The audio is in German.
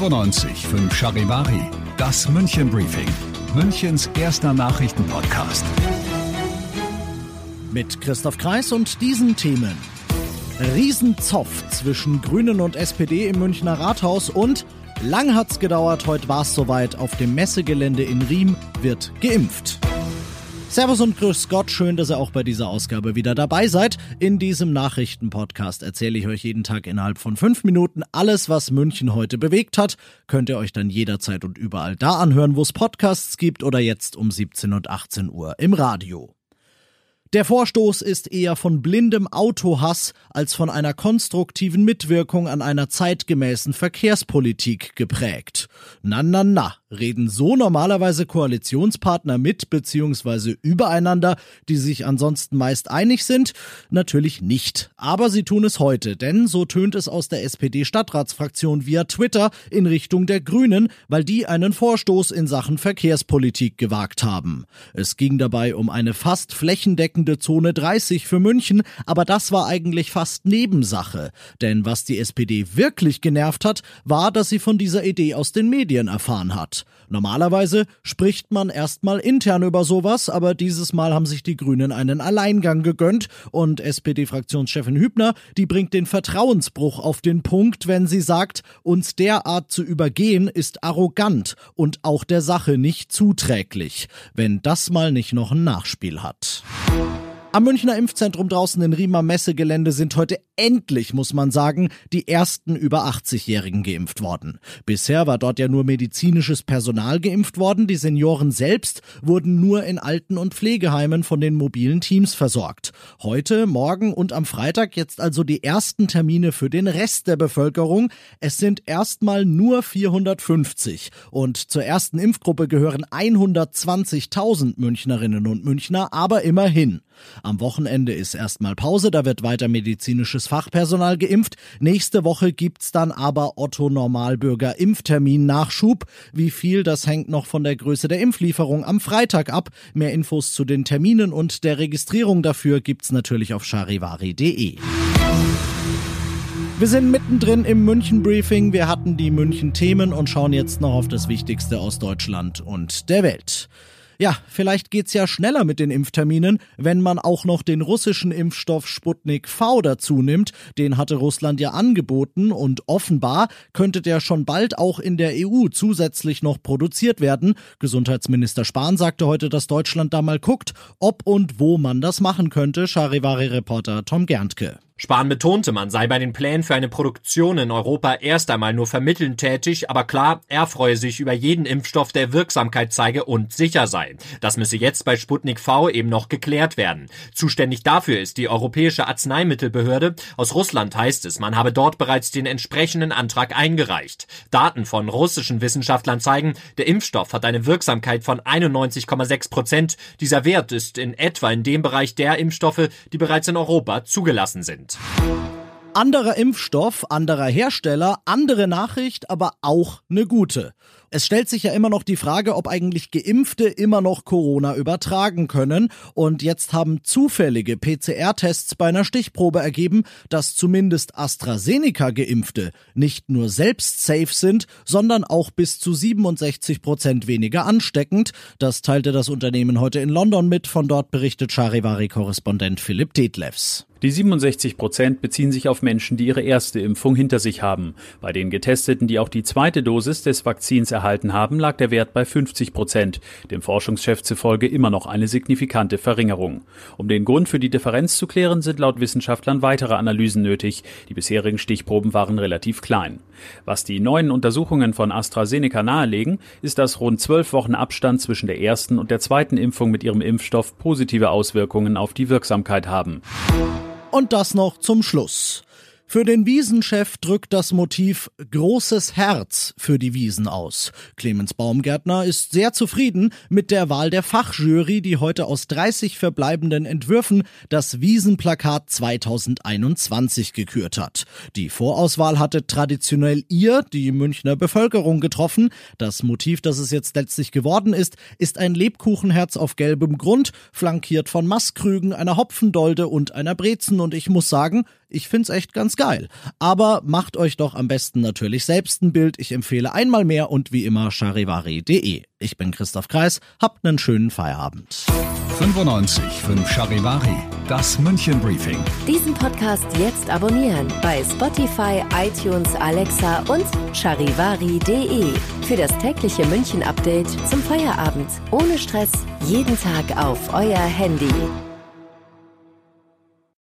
fünf Charivari, das München Briefing, Münchens erster Nachrichtenpodcast. Mit Christoph Kreis und diesen Themen. Riesenzoff zwischen Grünen und SPD im Münchner Rathaus und lang hat's gedauert, heute war's soweit, auf dem Messegelände in Riem wird geimpft. Servus und grüß Gott, schön, dass ihr auch bei dieser Ausgabe wieder dabei seid. In diesem Nachrichtenpodcast erzähle ich euch jeden Tag innerhalb von fünf Minuten alles, was München heute bewegt hat. Könnt ihr euch dann jederzeit und überall da anhören, wo es Podcasts gibt oder jetzt um 17 und 18 Uhr im Radio. Der Vorstoß ist eher von blindem Autohass als von einer konstruktiven Mitwirkung an einer zeitgemäßen Verkehrspolitik geprägt. Na, na, na, reden so normalerweise Koalitionspartner mit bzw. übereinander, die sich ansonsten meist einig sind? Natürlich nicht. Aber sie tun es heute, denn so tönt es aus der SPD-Stadtratsfraktion via Twitter in Richtung der Grünen, weil die einen Vorstoß in Sachen Verkehrspolitik gewagt haben. Es ging dabei um eine fast flächendeckende Zone 30 für München, aber das war eigentlich fast Nebensache. Denn was die SPD wirklich genervt hat, war, dass sie von dieser Idee aus den Medien erfahren hat. Normalerweise spricht man erstmal intern über sowas, aber dieses Mal haben sich die Grünen einen Alleingang gegönnt und SPD-Fraktionschefin Hübner, die bringt den Vertrauensbruch auf den Punkt, wenn sie sagt, uns derart zu übergehen ist arrogant und auch der Sache nicht zuträglich, wenn das mal nicht noch ein Nachspiel hat. Am Münchner Impfzentrum draußen in Riemer Messegelände sind heute endlich, muss man sagen, die ersten über 80-Jährigen geimpft worden. Bisher war dort ja nur medizinisches Personal geimpft worden. Die Senioren selbst wurden nur in Alten- und Pflegeheimen von den mobilen Teams versorgt. Heute, morgen und am Freitag jetzt also die ersten Termine für den Rest der Bevölkerung. Es sind erstmal nur 450 und zur ersten Impfgruppe gehören 120.000 Münchnerinnen und Münchner, aber immerhin. Am Wochenende ist erstmal Pause, da wird weiter medizinisches Fachpersonal geimpft. Nächste Woche gibt's dann aber Otto Normalbürger Impftermin Nachschub. Wie viel, das hängt noch von der Größe der Impflieferung am Freitag ab. Mehr Infos zu den Terminen und der Registrierung dafür gibt's natürlich auf charivari.de. Wir sind mittendrin im München Briefing. Wir hatten die München Themen und schauen jetzt noch auf das Wichtigste aus Deutschland und der Welt. Ja, vielleicht geht's ja schneller mit den Impfterminen, wenn man auch noch den russischen Impfstoff Sputnik V dazu nimmt. Den hatte Russland ja angeboten und offenbar könnte der schon bald auch in der EU zusätzlich noch produziert werden. Gesundheitsminister Spahn sagte heute, dass Deutschland da mal guckt, ob und wo man das machen könnte. Charivari-Reporter Tom Gerntke. Spahn betonte, man sei bei den Plänen für eine Produktion in Europa erst einmal nur vermittelnd tätig, aber klar, er freue sich über jeden Impfstoff, der Wirksamkeit zeige und sicher sei. Das müsse jetzt bei Sputnik V eben noch geklärt werden. Zuständig dafür ist die Europäische Arzneimittelbehörde. Aus Russland heißt es, man habe dort bereits den entsprechenden Antrag eingereicht. Daten von russischen Wissenschaftlern zeigen, der Impfstoff hat eine Wirksamkeit von 91,6 Prozent. Dieser Wert ist in etwa in dem Bereich der Impfstoffe, die bereits in Europa zugelassen sind. Anderer Impfstoff, anderer Hersteller, andere Nachricht, aber auch eine gute. Es stellt sich ja immer noch die Frage, ob eigentlich Geimpfte immer noch Corona übertragen können. Und jetzt haben zufällige PCR-Tests bei einer Stichprobe ergeben, dass zumindest AstraZeneca-Geimpfte nicht nur selbst safe sind, sondern auch bis zu 67 Prozent weniger ansteckend. Das teilte das Unternehmen heute in London mit. Von dort berichtet Charivari-Korrespondent Philipp Detlefs. Die 67 Prozent beziehen sich auf Menschen, die ihre erste Impfung hinter sich haben. Bei den Getesteten, die auch die zweite Dosis des Vakzins erhalten haben, lag der Wert bei 50 Prozent. Dem Forschungschef zufolge immer noch eine signifikante Verringerung. Um den Grund für die Differenz zu klären, sind laut Wissenschaftlern weitere Analysen nötig. Die bisherigen Stichproben waren relativ klein. Was die neuen Untersuchungen von AstraZeneca nahelegen, ist, dass rund zwölf Wochen Abstand zwischen der ersten und der zweiten Impfung mit ihrem Impfstoff positive Auswirkungen auf die Wirksamkeit haben. Und das noch zum Schluss. Für den Wiesenchef drückt das Motiv großes Herz für die Wiesen aus. Clemens Baumgärtner ist sehr zufrieden mit der Wahl der Fachjury, die heute aus 30 verbleibenden Entwürfen das Wiesenplakat 2021 gekürt hat. Die Vorauswahl hatte traditionell ihr, die Münchner Bevölkerung, getroffen. Das Motiv, das es jetzt letztlich geworden ist, ist ein Lebkuchenherz auf gelbem Grund, flankiert von Mastkrügen, einer Hopfendolde und einer Brezen. Und ich muss sagen, ich find's echt ganz geil. Aber macht euch doch am besten natürlich selbst ein Bild. Ich empfehle einmal mehr und wie immer charivari.de. Ich bin Christoph Kreis, habt einen schönen Feierabend. 95 5 Charivari, das München Briefing. Diesen Podcast jetzt abonnieren bei Spotify, iTunes, Alexa und charivari.de. Für das tägliche München Update zum Feierabend. Ohne Stress, jeden Tag auf euer Handy.